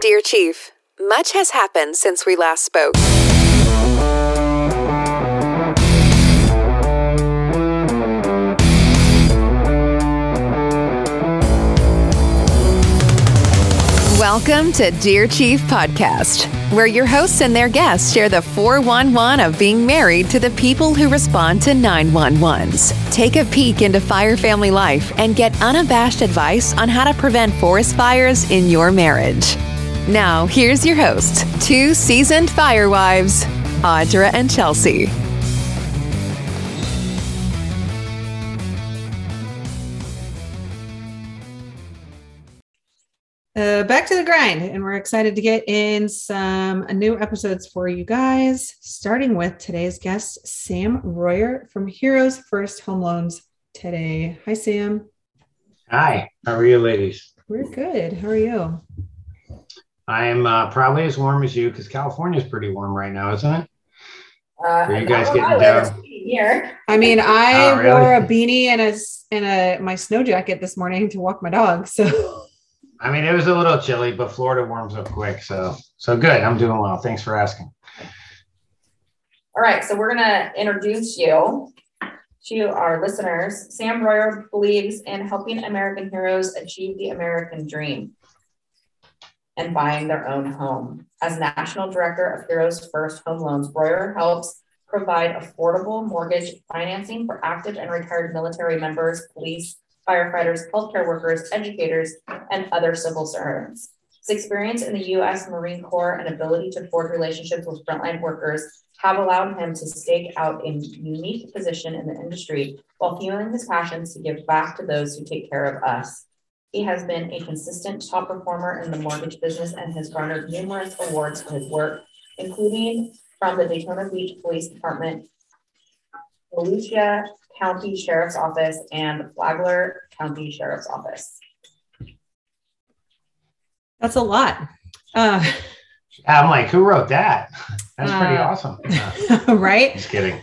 Dear Chief, much has happened since we last spoke. Welcome to Dear Chief Podcast, where your hosts and their guests share the 411 of being married to the people who respond to 911s. Take a peek into fire family life and get unabashed advice on how to prevent forest fires in your marriage. Now, here's your host, two seasoned fire wives, Audra and Chelsea. Uh, back to the grind, and we're excited to get in some new episodes for you guys. Starting with today's guest, Sam Royer from Heroes First Home Loans. Today, hi Sam. Hi, how are you, ladies? We're good. How are you? I'm uh, probably as warm as you because California is pretty warm right now, isn't it? Uh, Are you guys getting down? Here. I mean, I Oh, really? wore a beanie and a s- and a my snow jacket this morning to walk my dog. So I mean, it was a little chilly, but Florida warms up quick, so so good. I'm doing well. Thanks for asking. All right, so we're gonna introduce you to our listeners. Sam Royer believes in helping American heroes achieve the American dream and buying their own home. As National Director of Heroes First Home Loans, Royer helps provide affordable mortgage financing for active and retired military members, police, firefighters, healthcare workers, educators, and other civil servants. His experience in the U.S. Marine Corps and ability to forge relationships with frontline workers have allowed him to stake out a unique position in the industry while fueling his passions to give back to those who take care of us. He has been a consistent top performer in the mortgage business and has garnered numerous awards for his work, including from the Daytona Beach Police Department, Volusia County Sheriff's Office, and Flagler County Sheriff's Office. that's a lot, uh, I'm like, who wrote that? That's pretty Uh, awesome. Uh, right? just kidding.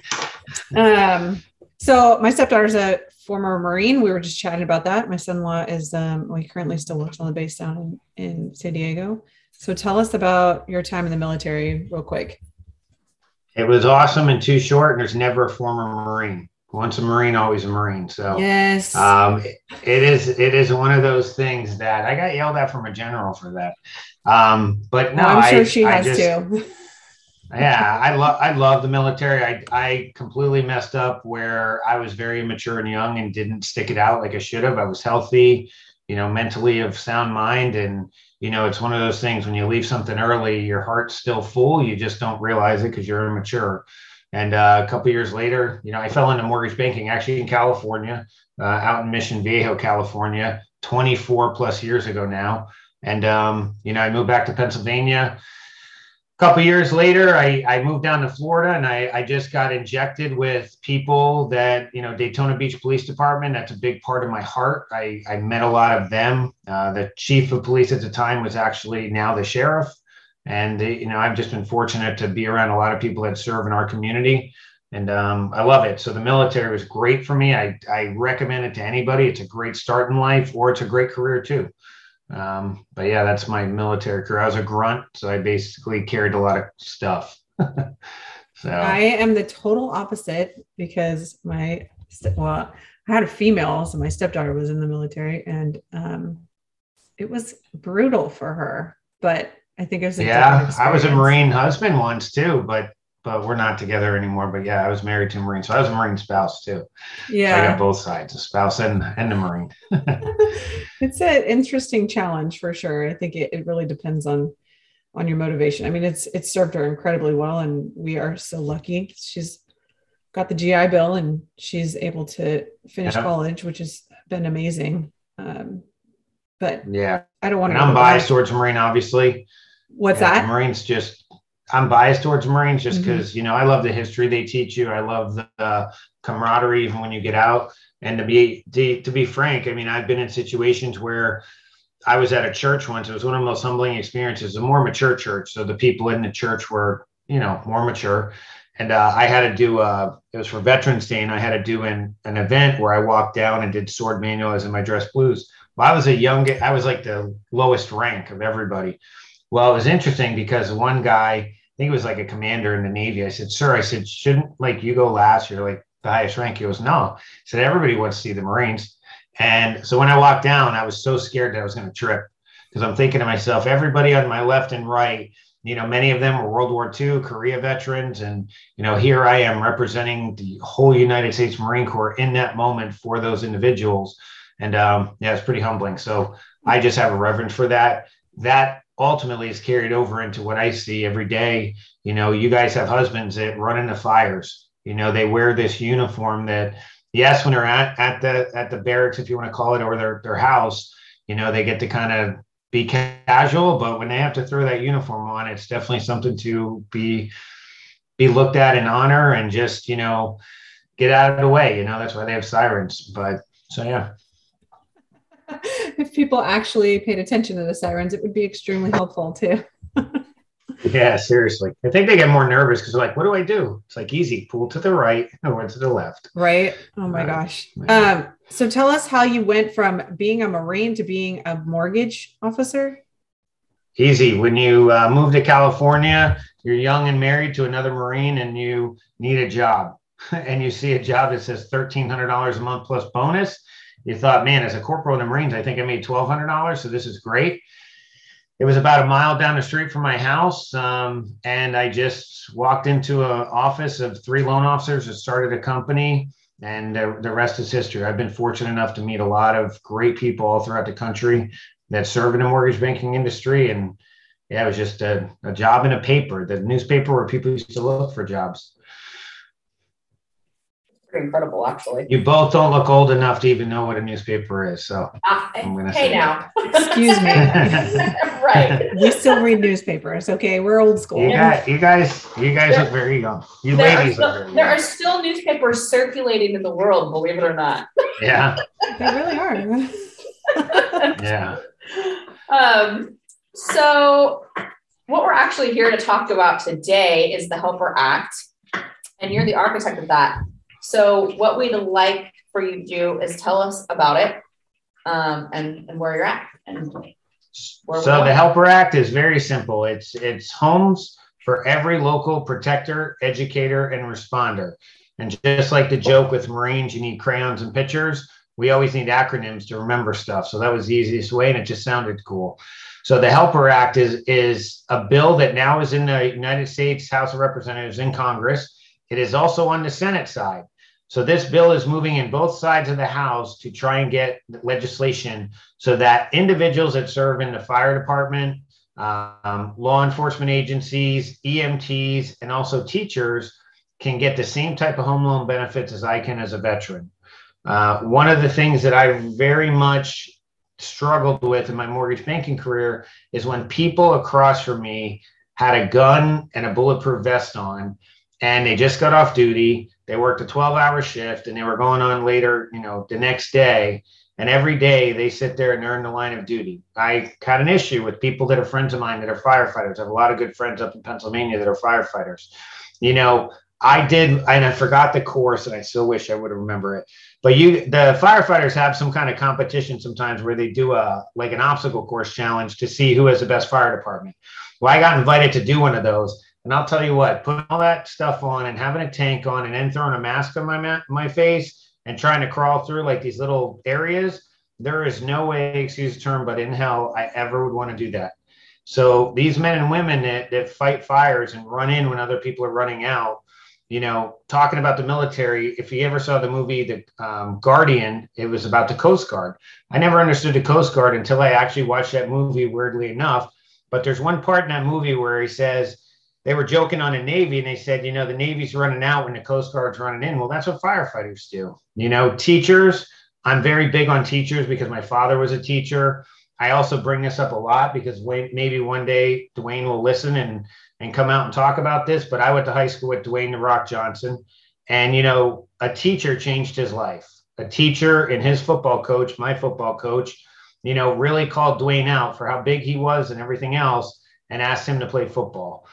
Um, so my stepdaughter's a former Marine. We were just chatting about that. My son-in-law is um well, he currently still works on the base down in, in San Diego. So tell us about your time in the military real quick. It was awesome and too short, and there's never a former Marine. Once a Marine, always a Marine. So Yes. um, it- it is it is one of those things that I got yelled at from a general for that. Um, but no, Well, I'm sure I, she I has just, too. yeah i love i love the military. I, I completely messed up where i was very immature and young and didn't stick it out like i should have. I was healthy you know mentally of sound mind. And you know it's one of those things when you leave something early your heart's still full. You just don't realize it because you're immature. And uh, a couple years later you know i fell into mortgage banking actually in california uh, out in mission viejo california 24 plus years ago now. And um, you know i moved back to pennsylvania couple years later I, I moved down to florida and I, I just got injected with people that you know daytona beach police department. That's a big part of my heart. I, I met a lot of them. Uh, the chief of police at the time was actually now the sheriff. And they, you know i've just been fortunate to be around a lot of people that serve in our community. And um, i love it. So the military was great for me. I, I recommend it to anybody. It's a great start in life or it's a great career too um, but yeah, that's my military career. I was a grunt, so I basically carried a lot of stuff. so I am the total opposite because my well, I had a female, so my stepdaughter was in the military, and um, it was brutal for her. But I think it was a yeah, I was a. Marine husband once too, but but we're not together anymore. But yeah, I was married to a Marine, so I was a Marine spouse too. So I got both sides, a spouse and and a Marine. it's an interesting challenge for sure. I think it, it really depends on on your motivation. I mean, it's it's served her incredibly well, and we are so lucky. She's got the GI Bill, and she's able to finish Yeah. college, which has been amazing. Um, but yeah, I don't want to. I'm biased towards Marine, obviously. What's Yeah, that? Marines just I'm biased towards Marines just because you know I love the history they teach you. I love the uh, camaraderie even when you get out. And to be to, to be frank, I mean I've been in situations where I was at a church once. It was one of the most humbling experiences. A more mature church, so the people in the church were you know more mature. And uh, I had to do uh, it was for Veterans Day, and I had to do an an event where I walked down and did sword manual as in my dress blues. Well, I was a young, I was like the lowest rank of everybody. Well, it was interesting because one guy, I think it was like a commander in the Navy. I said, Sir, I said, shouldn't like you go last? You're like the highest rank. He goes, No. Said, Everybody wants to see the Marines. And so when I walked down, I was so scared that I was going to trip because I'm thinking to myself, everybody on my left and right, you know, many of them were World War II, Korea veterans. And, you know, here I am representing the whole United States Marine Corps in that moment for those individuals. And um, yeah, it's pretty humbling. So I just have a reverence for that. That ultimately is carried over into what I see every day. You know, you guys have husbands that run into fires. You know, they wear this uniform that, yes, when they're at, at the at the barracks, if you want to call it, or their their house, you know, they get to kind of be casual, but when they have to throw that uniform on, it's definitely something to be be looked at in honor and just, you know, get out of the way. You know, that's why they have sirens. But so yeah. if people actually paid attention to the sirens, it would be extremely helpful too. yeah, seriously. I think they get more nervous because they're like, what do I do? It's like easy, pull to the right or to the left. Right. Oh my uh, gosh. Um, so tell us how you went from being a Marine to being a mortgage officer. Easy. When you uh, move to California, you're young and married to another Marine and you need a job. and you see a job that says $1,300 a month plus bonus you thought, man, as a corporal in the Marines, I think I made twelve hundred dollars, so this is great. It was about a mile down the street from my house, um, and I just walked into an office of three loan officers that started a company, and the, the rest is history. I've been fortunate enough to meet a lot of great people all throughout the country that serve in the mortgage banking industry, and yeah, it was just a, a job in a paper, the newspaper where people used to look for jobs incredible, actually. You both don't look old enough to even know what a newspaper is. So uh, I'm going to hey say now. Excuse me. right. We still read newspapers. Okay, we're old school. You guys, you guys, you guys there, are very young. You ladies are, still, are There young. are still newspapers circulating in the world, believe it or not. Yeah. they really are. yeah. Um. So, what we're actually here to talk about today is the Helper Act, and you're the architect of that. So what we'd like for you to do is tell us about it um, and, and where you're at. And so the Helper Act is very simple. It's it's homes for every local protector, educator, and responder. And just like the joke with Marines, you need crayons and pictures. We always need acronyms to remember stuff. So that was the easiest way, and it just sounded cool. So the Helper Act is is a bill that now is in the United States House of Representatives in Congress. It is also on the Senate side. So this bill is moving in both sides of the House to try and get legislation so that individuals that serve in the fire department, um, law enforcement agencies, EMTs, and also teachers can get the same type of home loan benefits as I can as a veteran. Uh, one of the things that I very much struggled with in my mortgage banking career is when people across from me had a gun and a bulletproof vest on and they just got off duty they worked a 12 hour shift and they were going on later, you know, the next day. And every day they sit there and in the line of duty. I had an issue with people that are friends of mine that are firefighters. I have a lot of good friends up in Pennsylvania that are firefighters. You know, I did, and I forgot the course, and I still wish I would remember it. But you, the firefighters have some kind of competition sometimes where they do a like an obstacle course challenge to see who has the best fire department. Well, I got invited to do one of those, and I'll tell you what, putting all that stuff on and having a tank on and then throwing a mask on my ma- my face and trying to crawl through like these little areas, there is no way, excuse the term, but in hell I ever would want to do that. So these men and women that, that fight fires and run in when other people are running out, you know, talking about the military, if you ever saw the movie The um, Guardian, it was about the Coast Guard. I never understood the Coast Guard until I actually watched that movie, weirdly enough. But there's one part in that movie where he says, they were joking on the Navy and they said, you know, the Navy's running out when the Coast Guard's running in. Well, that's what firefighters do. You know, teachers, I'm very big on teachers because my father was a teacher. I also bring this up a lot because maybe one day Dwayne will listen and and come out and talk about this. But I went to high school with Dwayne the Rock Johnson, and you know, a teacher changed his life. A teacher and his football coach, my football coach, you know, really called Dwayne out for how big he was and everything else, and asked him to play football.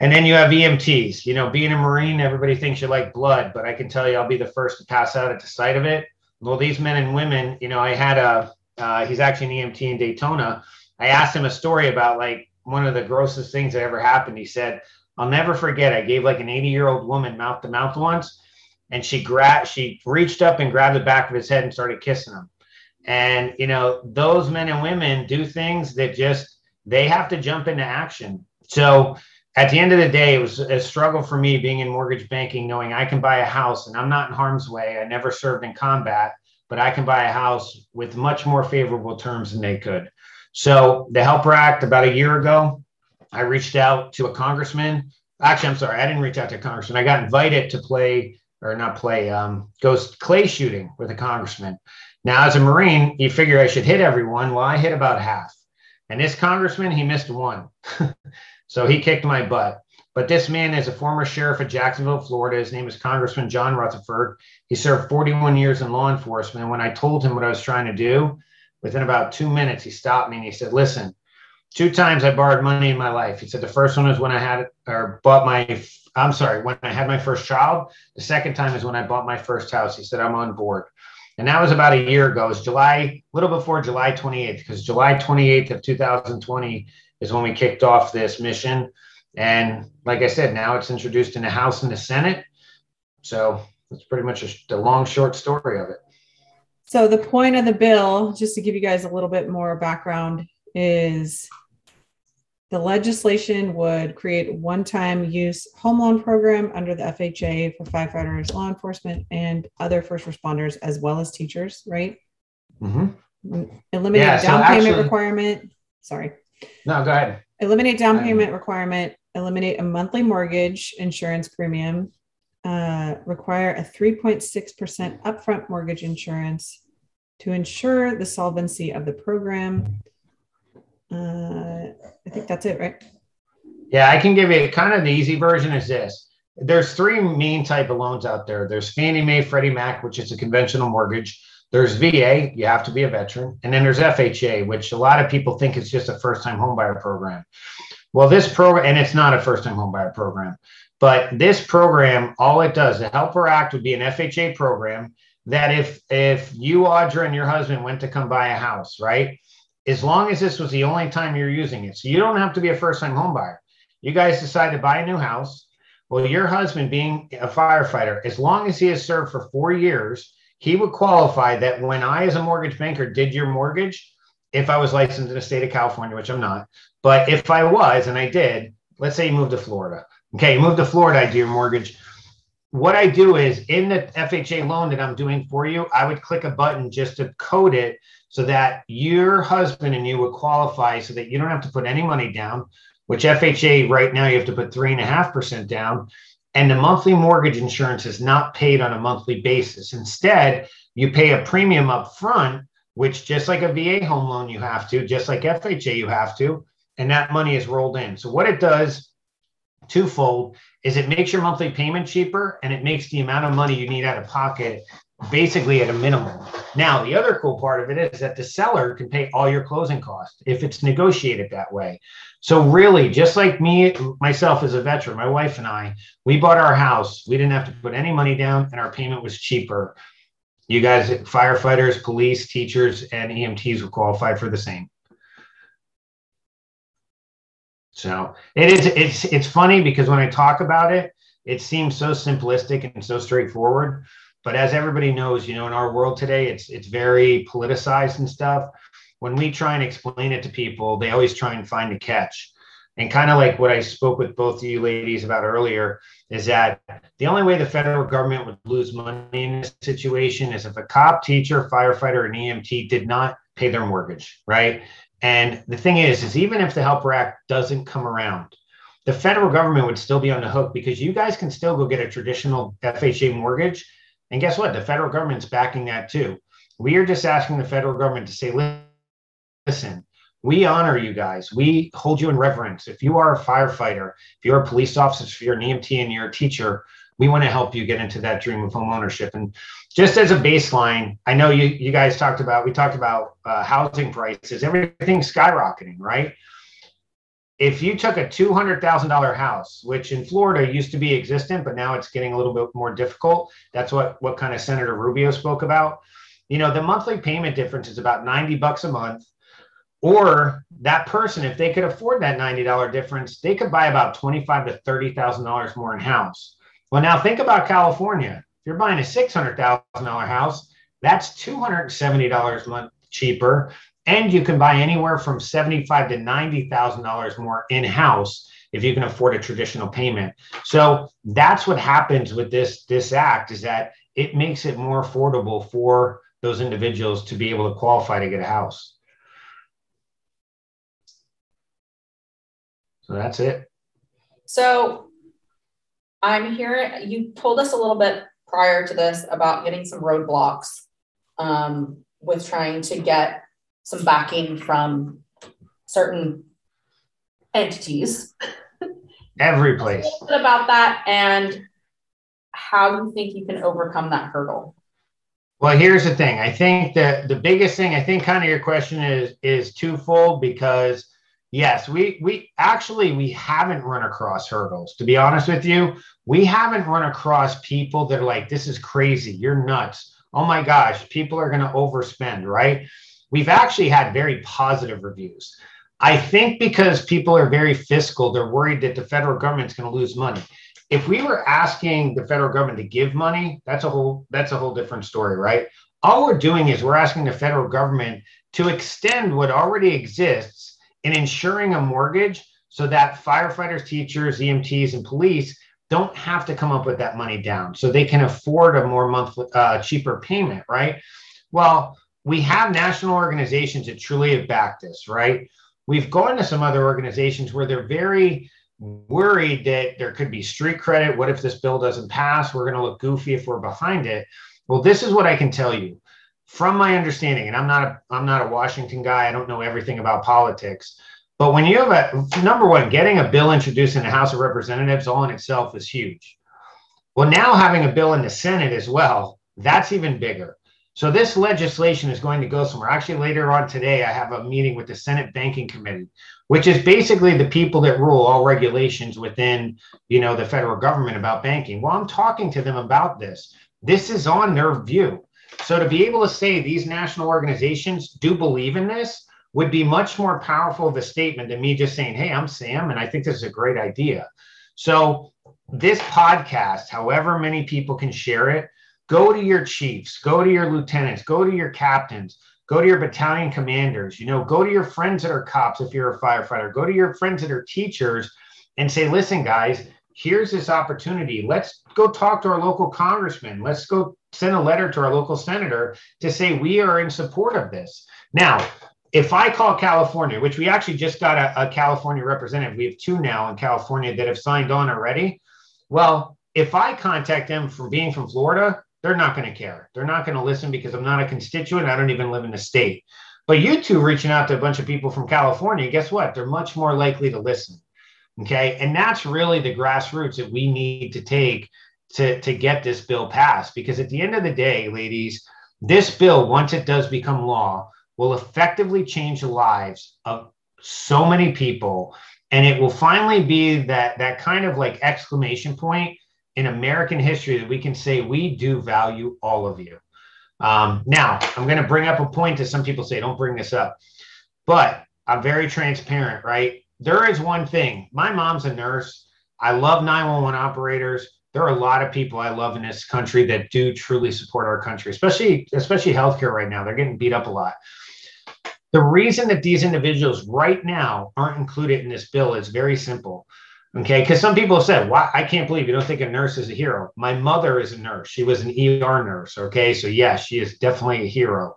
And then you have EMTs. You know, being a Marine, everybody thinks you like blood, but I can tell you, I'll be the first to pass out at the sight of it. Well, these men and women, you know, I had a, uh, he's actually an EMT in Daytona. I asked him a story about like one of the grossest things that ever happened. He said, I'll never forget. I gave like an 80 year old woman mouth to mouth once, and she grabbed, she reached up and grabbed the back of his head and started kissing him. And you know, those men and women do things that just they have to jump into action. So at the end of the day, it was a struggle for me being in mortgage banking, knowing I can buy a house and I'm not in harm's way. I never served in combat, but I can buy a house with much more favorable terms than they could. So the Helper Act, about a year ago, I reached out to a congressman. Actually, I'm sorry, I didn't reach out to a congressman. I got invited to play or not play, um, go clay shooting with a congressman. Now, as a Marine, you figure I should hit everyone. Well, I hit about half. And this congressman, he missed one. so he kicked my butt. But this man is a former sheriff of Jacksonville, Florida. His name is Congressman John Rutherford. He served 41 years in law enforcement. And When I told him what I was trying to do, within about two minutes, he stopped me and he said, Listen, two times I borrowed money in my life. He said the first one was when I had or bought my I'm sorry, when I had my first child. The second time is when I bought my first house. He said, I'm on board. And that was about a year ago. It was July, a little before July 28th, because July 28th of 2020 is when we kicked off this mission. And like I said, now it's introduced in the House and the Senate. So that's pretty much a, the long, short story of it. So the point of the bill, just to give you guys a little bit more background, is the legislation would create one-time use home loan program under the FHA for firefighters, law enforcement, and other first responders, as well as teachers, right? Mm-hmm. Eliminate Yeah, so down payment actually- requirement. Sorry. No, go ahead. Eliminate down Um, payment requirement. Eliminate a monthly mortgage insurance premium. Uh, require a 3.6% upfront mortgage insurance to ensure the solvency of the program. Uh, I think that's it, right? Yeah, I can give you kind of the easy version is this. There's three main type of loans out there. There's Fannie Mae, Freddie Mac, which is a conventional mortgage. There's VA, you have to be a veteran, and then there's FHA, which a lot of people think is just a first-time homebuyer program. Well, this program, and it's not a first-time homebuyer program, but this program, all it does, the Helper Act would be an FHA program that if if you, Audra, and your husband went to come buy a house, right? As long as this was the only time you're using it, so you don't have to be a first-time homebuyer. You guys decide to buy a new house. Well, your husband being a firefighter, as long as he has served for four years, he would qualify that when I, as a mortgage banker, did your mortgage, if I was licensed in the state of California, which I'm not, but if I was and I did, let's say you moved to Florida. Okay, you moved to Florida, I do your mortgage. What I do is in the FHA loan that I'm doing for you, I would click a button just to code it so that your husband and you would qualify so that you don't have to put any money down, which FHA right now you have to put three and a half percent down. And the monthly mortgage insurance is not paid on a monthly basis. Instead, you pay a premium up front, which just like a VA home loan, you have to, just like FHA, you have to, and that money is rolled in. So, what it does twofold is it makes your monthly payment cheaper and it makes the amount of money you need out of pocket basically at a minimum. Now, the other cool part of it is that the seller can pay all your closing costs if it's negotiated that way. So, really, just like me, myself as a veteran, my wife and I, we bought our house. We didn't have to put any money down and our payment was cheaper. You guys, firefighters, police, teachers, and EMTs were qualified for the same. So it is it's it's funny because when I talk about it, it seems so simplistic and so straightforward. But as everybody knows, you know, in our world today, it's it's very politicized and stuff. When we try and explain it to people, they always try and find a catch. And kind of like what I spoke with both of you ladies about earlier, is that the only way the federal government would lose money in this situation is if a cop, teacher, firefighter, and EMT did not pay their mortgage, right? And the thing is, is even if the Helper Act doesn't come around, the federal government would still be on the hook because you guys can still go get a traditional FHA mortgage. And guess what? The federal government's backing that too. We are just asking the federal government to say, listen, we honor you guys. We hold you in reverence. If you are a firefighter, if you're a police officer, if you're an EMT and you're a teacher, we want to help you get into that dream of home ownership. And just as a baseline, I know you you guys talked about we talked about uh, housing prices, everything's skyrocketing, right? If you took a two hundred thousand dollar house, which in Florida used to be existent, but now it's getting a little bit more difficult. That's what what kind of Senator Rubio spoke about. You know, the monthly payment difference is about ninety bucks a month. Or that person, if they could afford that $90 difference, they could buy about twenty-five to $30,000 more in house. Well, now think about California. If you're buying a $600,000 house, that's $270 a month cheaper. And you can buy anywhere from $75 to $90,000 more in house if you can afford a traditional payment. So that's what happens with this, this act is that it makes it more affordable for those individuals to be able to qualify to get a house. So that's it. So I'm here. You told us a little bit prior to this about getting some roadblocks um, with trying to get some backing from certain entities. Every place. about that and how do you think you can overcome that hurdle. Well, here's the thing. I think that the biggest thing, I think kind of your question is is twofold because yes, we we actually we haven't run across hurdles. To be honest with you, we haven't run across people that are like, this is crazy, you're nuts. Oh my gosh, people are going to overspend, right? We've actually had very positive reviews. I think because people are very fiscal, they're worried that the federal government's going to lose money. If we were asking the federal government to give money, that's a whole that's a whole different story, right? All we're doing is we're asking the federal government to extend what already exists in insuring a mortgage so that firefighters, teachers, EMTs, and police don't have to come up with that money down so they can afford a more monthly uh, cheaper payment right? Well we have national organizations that truly have backed this right? We've gone to some other organizations where they're very worried that there could be street credit. What if this bill doesn't pass? We're going to look goofy if we're behind it. Well this is what i can tell you from my understanding and i'm not a i'm not a washington guy i don't know everything about politics but when you have a number one, getting a bill introduced in the House of Representatives all in itself is huge. Well, now having a bill in the Senate as well, that's even bigger. So this legislation is going to go somewhere. Actually, later on today, I have a meeting with the Senate Banking Committee, which is basically the people that rule all regulations within, you know, the federal government about banking. Well, I'm talking to them about this. This is on their view. So to be able to say these national organizations do believe in this, would be much more powerful of a statement than me just saying, Hey, I'm Sam, and I think this is a great idea. So, this podcast, however many people can share it, go to your chiefs, go to your lieutenants, go to your captains, go to your battalion commanders, you know, go to your friends that are cops if you're a firefighter, go to your friends that are teachers and say, Listen, guys, here's this opportunity. Let's go talk to our local congressman. Let's go send a letter to our local senator to say we are in support of this. Now, if I call California, which we actually just got a, a, California representative, we have two now in California that have signed on already. Well, if I contact them for being from Florida, they're not going to care. They're not going to listen because I'm not a constituent. I don't even live in the state. But you two reaching out to a bunch of people from California, guess what? They're much more likely to listen. Okay. And that's really the grassroots that we need to take to, to get this bill passed. Because at the end of the day, ladies, this bill, once it does become law, will effectively change the lives of so many people. And it will finally be that that kind of like exclamation point in american history that we can say we do value all of you. Um, now i'm going to bring up a point that some people say don't bring this up. But i'm very transparent right? There is one thing. My mom's a nurse. I love 911 operators there are a lot of people i love in this country that do truly support our country especially especially healthcare right now they're getting beat up a lot the reason that these individuals right now aren't included in this bill is very simple. Okay, because some people have said, "Why? I can't believe you don't think a nurse is a hero." My mother is a nurse; she was an ER nurse. Okay, so yes, she is definitely a hero.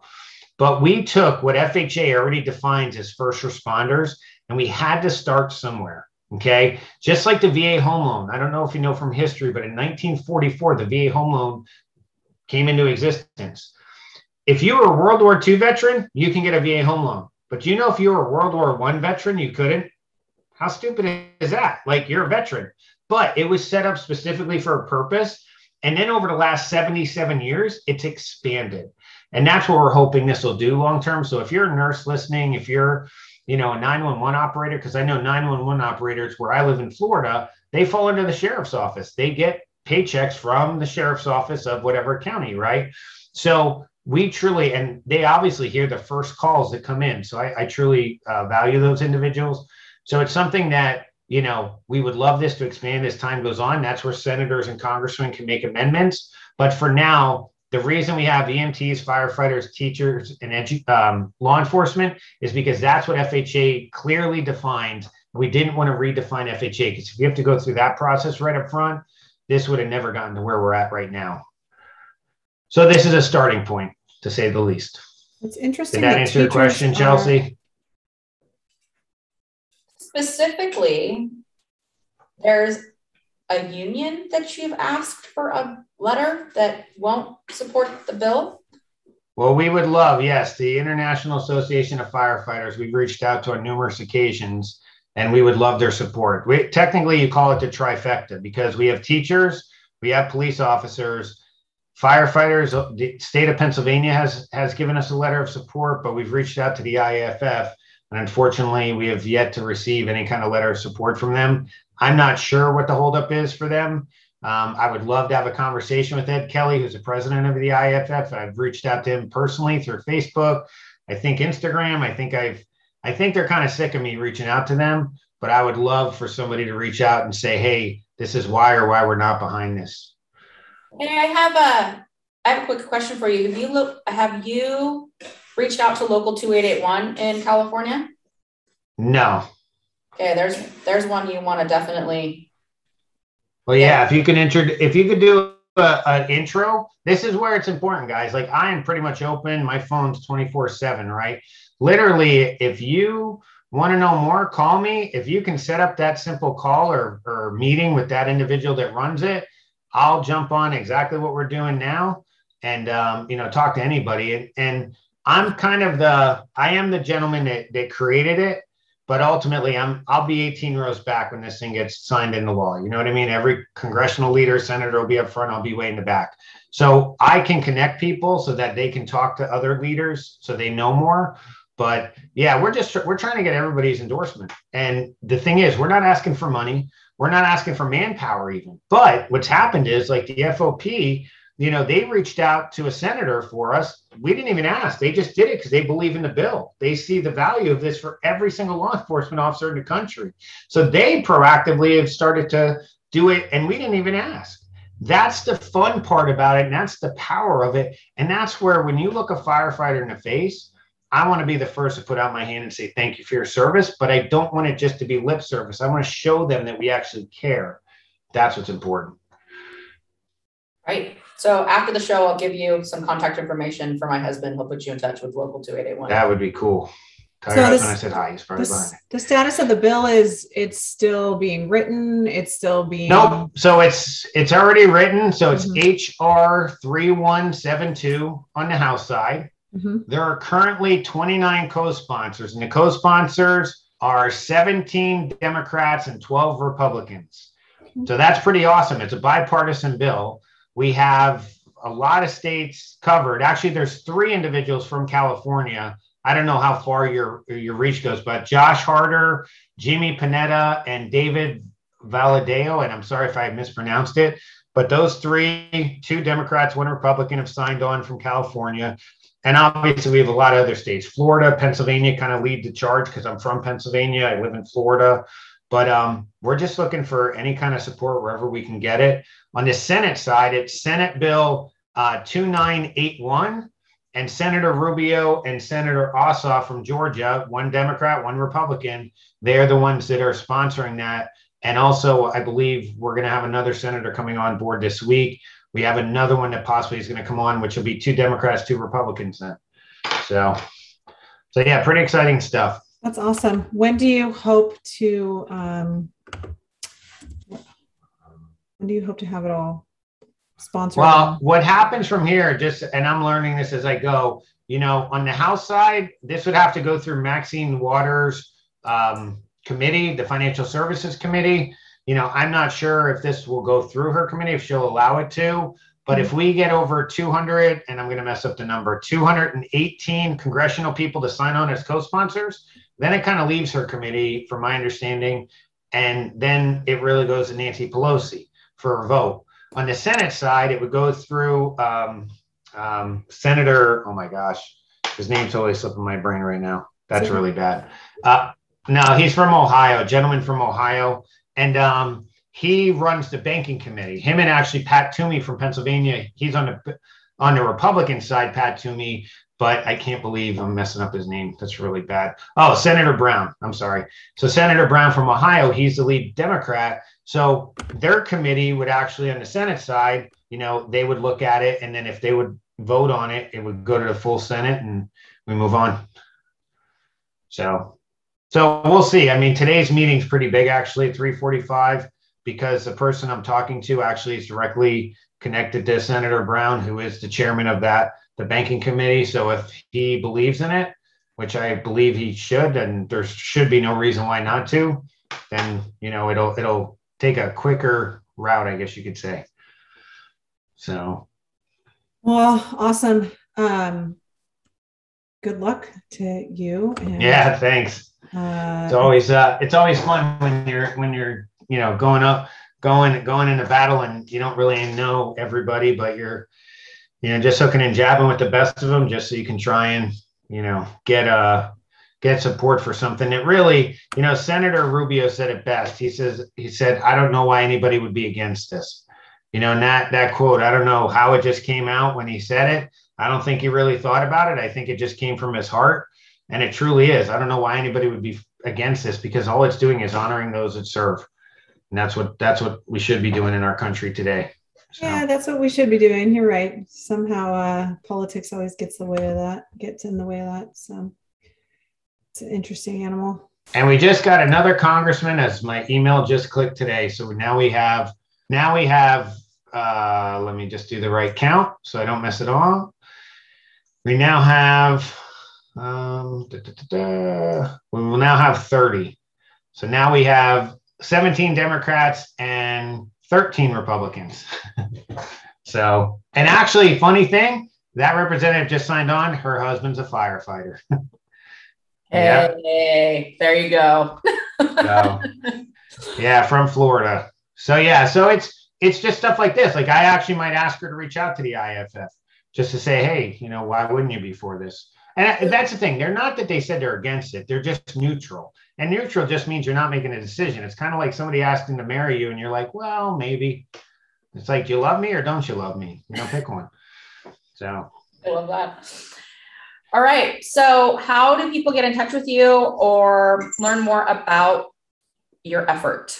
But we took what FHA already defines as first responders, and we had to start somewhere. Okay, just like the VA home loan. I don't know if you know from history, but in 1944, the VA home loan came into existence if you were a World War II veteran, you can get a VA home loan. But you know, if you were a World War One veteran, you couldn't. How stupid is that? Like you're a veteran, but it was set up specifically for a purpose. And then over the last 77 years, it's expanded. And that's what we're hoping this will do long term. So if you're a nurse listening, if you're, you know, a 911 operator, because I know 911 operators where I live in Florida, they fall under the sheriff's office. They get paychecks from the sheriff's office of whatever county, right? So we truly, and they obviously hear the first calls that come in. So I, I truly uh, value those individuals. So it's something that, you know, we would love this to expand as time goes on. That's where senators and congressmen can make amendments. But for now, the reason we have EMTs, firefighters, teachers, and edu- um, law enforcement is because that's what FHA clearly defined. We didn't want to redefine FHA because if you have to go through that process right up front, this would have never gotten to where we're at right now. So this is a starting point, to say the least. It's interesting. Did that answer your teachers question, are- Chelsea? Specifically, there's a union that you've asked for a letter that won't support the bill. Well, we would love, yes, the International Association of Firefighters. We've reached out to on numerous occasions and we would love their support. We, technically, you call it the trifecta because we have teachers, we have police officers, firefighters. The state of Pennsylvania has, has given us a letter of support, but we've reached out to the IAFF. And unfortunately, we have yet to receive any kind of letter of support from them. I'm not sure what the holdup is for them. Um, I would love to have a conversation with Ed Kelly, who's the president of the IFF. I've reached out to him personally through Facebook. I think Instagram. I think I've, I think they're kind of sick of me reaching out to them, but I would love for somebody to reach out and say, hey, this is why or why we're not behind this. And I have a, I have a quick question for you. Have you look, have you reached out to local 2881 in California? No. Okay, there's, there's one you want to definitely, Well, yeah, if you can intro, if you could do a, an intro, this is where it's important, guys. Like I am pretty much open. My phone's 24 seven, right? Literally, if you want to know more, call me. If you can set up that simple call or, or meeting with that individual that runs it, I'll jump on exactly what we're doing now and, um, you know, talk to anybody. And, and I'm kind of the, I am the gentleman that, that created it but ultimately i'm i'll be 18 rows back when this thing gets signed into law. You know what i mean? Every congressional leader senator will be up front i'll be way in the back. So i can connect people so that they can talk to other leaders so they know more. But yeah we're just we're trying to get everybody's endorsement. And the thing is we're not asking for money. We're not asking for manpower even. But what's happened is like the FOP you know, they reached out to a senator for us. We didn't even ask. They just did it because they believe in the bill. They see the value of this for every single law enforcement officer in the country. So they proactively have started to do it, and we didn't even ask. That's the fun part about it, and that's the power of it. And that's where when you look a firefighter in the face, I want to be the first to put out my hand and say thank you for your service, but I don't want it just to be lip service. I want to show them that we actually care. That's what's important. right? So after the show, I'll give you some contact information for my husband. He'll put you in touch with local 2881. That would be cool. Tell So your this- I said hi. He's The, probably s- the status of the bill is it's still being written. It's still being. Nope. So it's it's already written. So it's Mhm. HR three one seven two on the House side. Mhm. There are currently 29 co-sponsors, and the co-sponsors are 17 Democrats and 12 Republicans. So that's pretty awesome. It's a bipartisan bill. We have a lot of states covered. Actually, there's three individuals from California. I don't know how far your your reach goes, but Josh Harder, Jimmy Panetta, and David Valadao, and I'm sorry if I mispronounced it, but those three, two Democrats, one Republican, have signed on from California. And obviously, we have a lot of other states. Florida, Pennsylvania kind of lead the charge because I'm from Pennsylvania. I live in Florida. But um, we're just looking for any kind of support wherever we can get it. On the Senate side, it's Senate Bill uh, 2981. And Senator Rubio and Senator Ossoff from Georgia, one Democrat, one Republican, they're the ones that are sponsoring that. And also, I believe we're going to have another senator coming on board this week. We have another one that possibly is going to come on, which will be two Democrats, two Republicans then. So, so yeah, pretty exciting stuff. That's awesome. When do you hope to? Um, when do you hope to have it all sponsored? Well, what happens from here, just and I'm learning this as I go. You know, on the House side, this would have to go through Maxine Waters' um, committee, the Financial Services Committee. You know, I'm not sure if this will go through her committee, if she'll allow it to. But if we get over 200, and I'm going to mess up the number, 218 congressional people to sign on as co-sponsors, then it kind of leaves her committee, from my understanding, and then it really goes to Nancy Pelosi for a vote. On the Senate side, it would go through um, um, Senator. Oh my gosh, his name's totally slipping my brain right now. That's really bad. Uh, no, he's from Ohio, gentleman from Ohio, and um, he runs the banking committee. Him and actually Pat Toomey from Pennsylvania. He's on the on the Republican side, Pat Toomey, but I can't believe I'm messing up his name. That's really bad. Oh, Senator Brown. I'm sorry. So Senator Brown from Ohio, he's the lead Democrat. So their committee would actually on the Senate side, you know, they would look at it, and then if they would vote on it, it would go to the full Senate, and we move on. So, so we'll see. I mean, today's meeting's pretty big, actually, 345, because the person I'm talking to actually is directly connected to Senator Brown, who is the chairman of that, the banking committee. So if he believes in it, which I believe he should, and there should be no reason why not to, then you know it'll it'll take a quicker route, I guess you could say. So, well, awesome. Um, good luck to you. And, yeah, thanks. Uh, it's always uh, it's always fun when you're when you're you know going up going going into battle and you don't really know everybody, but you're you know just hooking and jabbing with the best of them just so you can try and you know get uh get support for something that really you know Senator Rubio said it best. He says he said I don't know why anybody would be against this. You know, and that that quote, I don't know how it just came out when he said it. I don't think he really thought about it. I think it just came from his heart. And it truly is. I don't know why anybody would be against this because all it's doing is honoring those that serve. And that's what that's what we should be doing in our country today. So. Yeah, that's what we should be doing. You're right. Somehow uh, politics always gets the way of that, gets in the way of that. So it's an interesting animal. And we just got another congressman as my email just clicked today. So now we have now we have uh, let me just do the right count so I don't mess it all. We now have um, da, da, da, we will now have 30. So now we have 17 Democrats and 13 Republicans. so, and actually, funny thing, that representative just signed on. Her husband's a firefighter. hey, there you go. so, yeah, from Florida. So yeah, so it's it's just stuff like this. Like I actually might ask her to reach out to the IFF just to say, hey, you know, why wouldn't you be for this? And that's the thing. They're not that they said they're against it. They're just neutral. And neutral just means you're not making a decision. It's kind of like somebody asking to marry you, and you're like, well, maybe. It's like, do you love me or don't you love me? You know, pick one. So I love that. All right. So, how do people get in touch with you or learn more about your effort?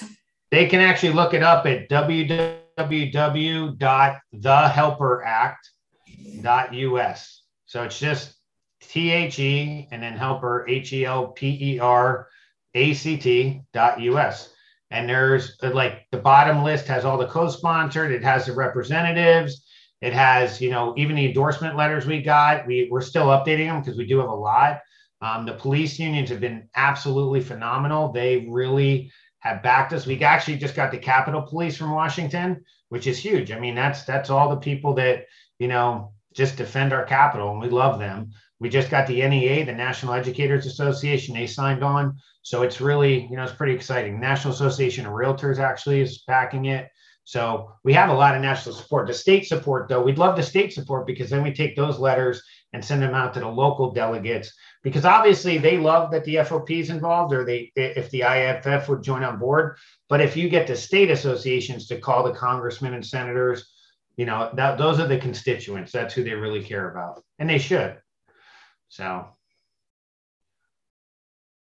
They can actually look it up at www.thehelperact.us. So it's just T H E and then helper H E L P E R A C T dot US. And there's like the bottom list has all the co-sponsored, it has the representatives, it has, you know, even the endorsement letters we got. We, we're still updating them because we do have a lot. Um, the police unions have been absolutely phenomenal. They really have backed us. We actually just got the Capitol Police from Washington, which is huge. I mean, that's that's all the people that you know just defend our capital, and we love them. We just got the NEA, the National Educators Association. They signed on, so it's really you know it's pretty exciting. National Association of Realtors actually is backing it. So we have a lot of national support. The state support, though, we'd love the state support because then we take those letters and send them out to the local delegates because obviously they love that the FOP is involved or they if the IFF would join on board. But if you get the state associations to call the congressmen and senators, you know, that those are the constituents. That's who they really care about. And they should. So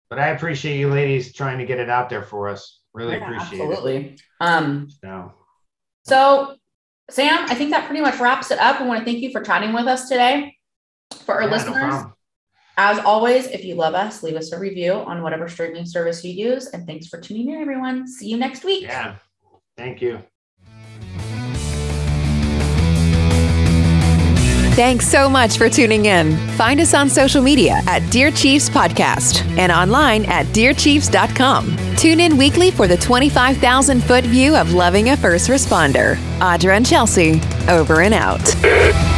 but I appreciate you ladies trying to get it out there for us. Really yeah, appreciate absolutely. it. Absolutely. Um so. so Sam, I think that pretty much wraps it up. I want to thank you for chatting with us today. For our yeah, listeners, no as always, if you love us, leave us a review on whatever streaming service you use. And thanks for tuning in, everyone. See you next week. Yeah. Thank you. Thanks so much for tuning in. Find us on social media at Dear Chiefs Podcast and online at DearChiefs.com. Tune in weekly for the 25,000 foot view of loving a first responder. Audra and Chelsea, over and out.